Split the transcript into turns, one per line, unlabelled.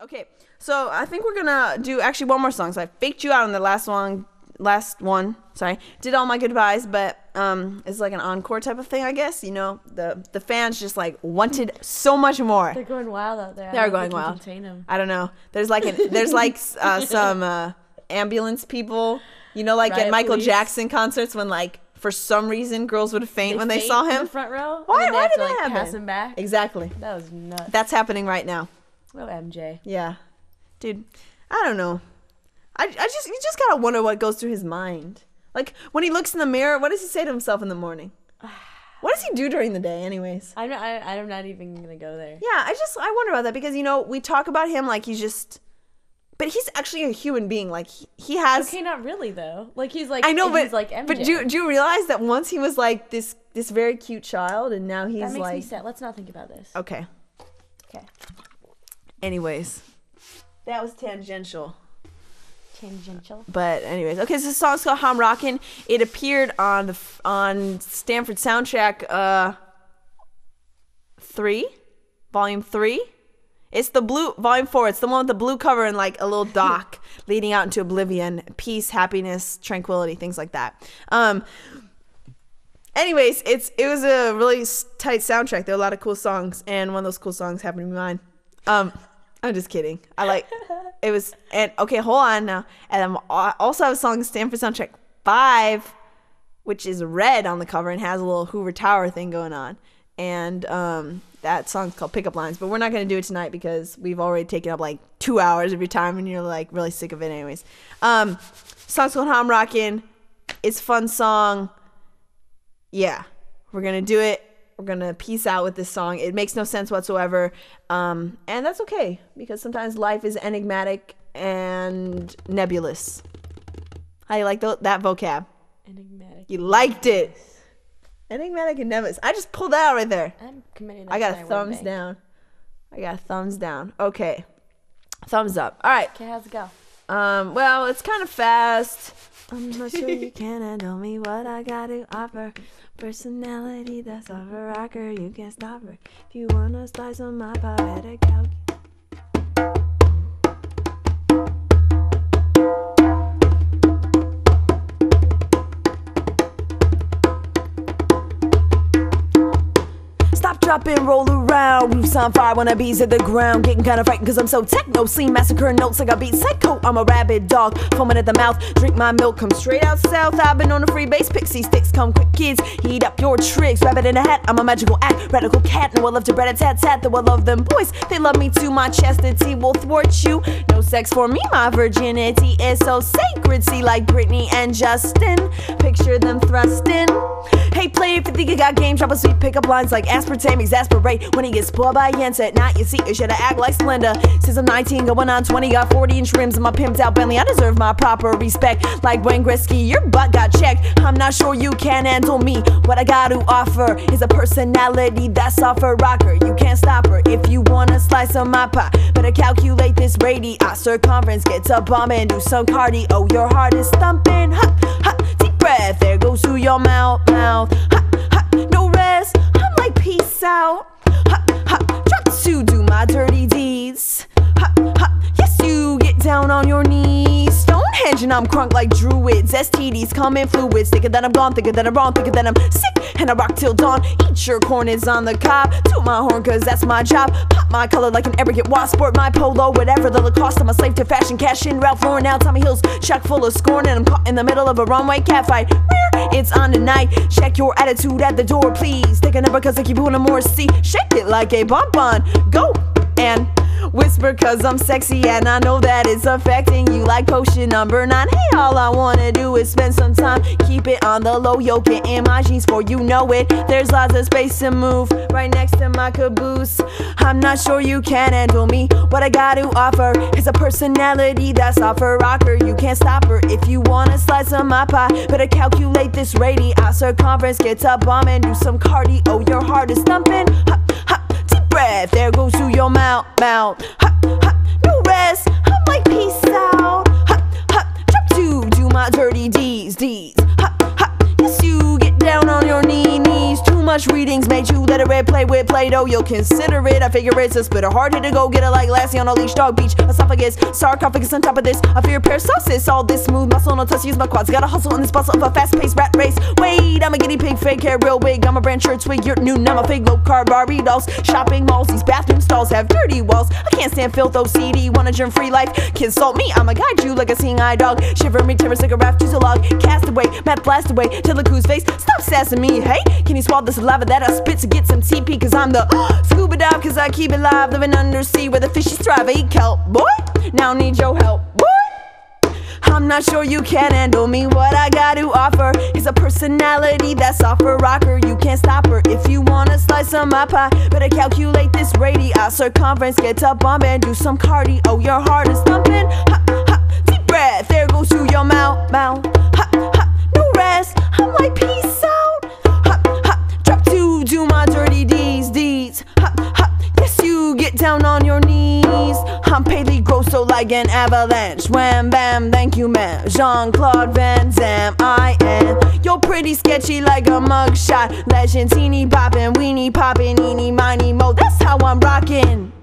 Okay, so I think we're gonna do actually one more song. So I faked you out on the last one, last one. Sorry, did all my goodbyes, but um, it's like an encore type of thing, I guess. You know, the the fans just like wanted so much more.
They're going wild out there.
They are going wild.
Contain them.
I don't know. There's like an, there's like uh, some uh, ambulance people. You know, like at Michael
police.
Jackson concerts when like for some reason girls would faint when they
faint
saw
in
him.
the front row.
Why-
they
why
have
did
to,
that
like,
happen?
Pass him back.
Exactly.
That was nuts.
That's happening right now.
Oh, MJ.
Yeah, dude. I don't know. I, I just you just gotta wonder what goes through his mind. Like when he looks in the mirror, what does he say to himself in the morning? What does he do during the day, anyways?
I'm not. I, I'm not even gonna go there.
Yeah, I just I wonder about that because you know we talk about him like he's just, but he's actually a human being. Like he, he has.
Okay, not really though. Like he's like
I know, but
he's like MJ.
but do you, do you realize that once he was like this this very cute child, and now he's
that makes
like
me sad. Let's not think about this.
okay.
Okay.
Anyways, that was tangential.
Tangential.
But anyways, okay. So the song's called "How I'm Rockin'." It appeared on the f- on Stanford soundtrack uh three, volume three. It's the blue volume four. It's the one with the blue cover and like a little dock leading out into oblivion, peace, happiness, tranquility, things like that. Um. Anyways, it's it was a really tight soundtrack. There were a lot of cool songs, and one of those cool songs happened to be mine. Um, I'm just kidding. I like it was and okay, hold on now. And I also have a song Stanford soundtrack five, which is red on the cover and has a little Hoover Tower thing going on. And um, that song's called Pickup Lines, but we're not gonna do it tonight because we've already taken up like two hours of your time and you're like really sick of it anyways. Um, song's called How I'm Rockin'. It's a fun song. Yeah, we're gonna do it. We're gonna peace out with this song. It makes no sense whatsoever, um, and that's okay because sometimes life is enigmatic and nebulous. How you like tho- that vocab?
Enigmatic.
You liked it. Enigmatic and nebulous. I just pulled that out right there.
I'm committing.
I got a thumbs down. I got a thumbs down. Okay, thumbs up. All right.
Okay, how's it go?
Um, well, it's kind of fast. I'm not sure you can handle me what I got to offer. Personality that's off a rocker, you can't stop her. If you wanna slice on my better. Stop, drop, and around. Roofs on fire, wanna bees at the ground. Getting kinda frightened cause I'm so techno. Scene massacre notes like I beat psycho. I'm a rabid dog, foaming at the mouth. Drink my milk, come straight out south. I've been on a free base. Pixie sticks, come quick, kids. Heat up your tricks. Rabbit in a hat, I'm a magical act. Radical cat, no, I love to bread a tat tat. Though I love them boys, they love me too. My chastity will thwart you. No sex for me, my virginity is so sacred. See, like Britney and Justin. Picture them thrusting. Think you got game, a sweet pickup lines like aspartame, exasperate. When he gets spoiled by at night, you see, you shoulda act like Splenda. Since I'm 19, going on 20, got 40 inch rims in my pimped out Bentley. I deserve my proper respect. Like Wayne Gretzky, your butt got checked. I'm not sure you can handle me. What I got to offer is a personality that's off a rocker. You can't stop her if you want a slice of my pie. Better calculate this radius circumference. Get to bomb and do some cardio. Your heart is thumping. Ha, ha, deep breath. There goes to your mouth, mouth. Ha, out. Ha, ha, drop to do my dirty deeds. Ha, ha, yes, you get down on your knees. And I'm crunk like druids. STDs come in fluids. Thinking that I'm gone, thinking that I'm wrong, thinking that I'm sick. And I rock till dawn. Eat your corn is on the cob. Toot my horn, cause that's my job. Pop my color like an arrogant wasp. Sport my polo, whatever the Lacoste. I'm a slave to fashion. Cash in Ralph Lauren, now Tommy Hills. Chock full of scorn. And I'm caught in the middle of a runway catfight. It's on tonight. Check your attitude at the door, please. Take a number cause I keep wanting more. See, shake it like a bonbon. Go and whisper cause I'm sexy and I know that it's affecting you like potion number nine. Hey, all I wanna do is spend some time. Keep it on the low, yo, get in my jeans for you know it. There's lots of space to move right next to my caboose. I'm not sure you can handle me. What I got to offer is a personality that's off a rocker. You can't stop her if you wanna slice of my pie. Better calculate this radius circumference. Get bomb and do some cardio. Your heart is thumping. Ha, deep breath. There goes to your mouth, mouth. No rest. I'm like peace out. Ha, ha, drop to do my dirty deeds, deeds. Yes you get down on your knee, knees to much readings made you literate. Play with Play-Doh, you'll consider it. I figure it's a spitter. Hard hit to go get it like Lassie on a leash. Dog beach, esophagus, sarcophagus on top of this. I fear paralysis. All this smooth muscle, no touch, use my quads. Gotta hustle in this bustle of a fast-paced rat race. Wait, I'm a guinea pig, fake hair, real wig. I'm a brand shirt, twig, you're new. I'm a low carb, dolls. Shopping malls, these bathroom stalls have dirty walls. I can't stand filth, OCD. Want a germ-free life? Consult me, I'ma guide you like a seeing eye dog. Shiver me, timber, cigarette, juice a log. Cast away, Matt blast away, till the coos face. Stop sassing me, hey? Can you swallow the saliva that I spit to get some TP? Cause I'm the scuba dive, cause I keep it live. Living undersea where the fishies thrive. I eat kelp, boy. Now need your help, boy. I'm not sure you can handle me. What I got to offer is a personality that's off a rocker. You can't stop her if you wanna slice of my pie. Better calculate this radius circumference. Get up on and do some cardio. Your heart is thumping. Ha, ha, deep breath. There goes to your mouth, mouth. Ha, ha, no rest. I'm like down on your knees. I'm Paley Grosso like an avalanche. Wham bam, thank you, man. Jean Claude Van Damme, I am. You're pretty sketchy like a mugshot. Legend, teeny poppin', weenie poppin', eeny miny mo. That's how I'm rockin'.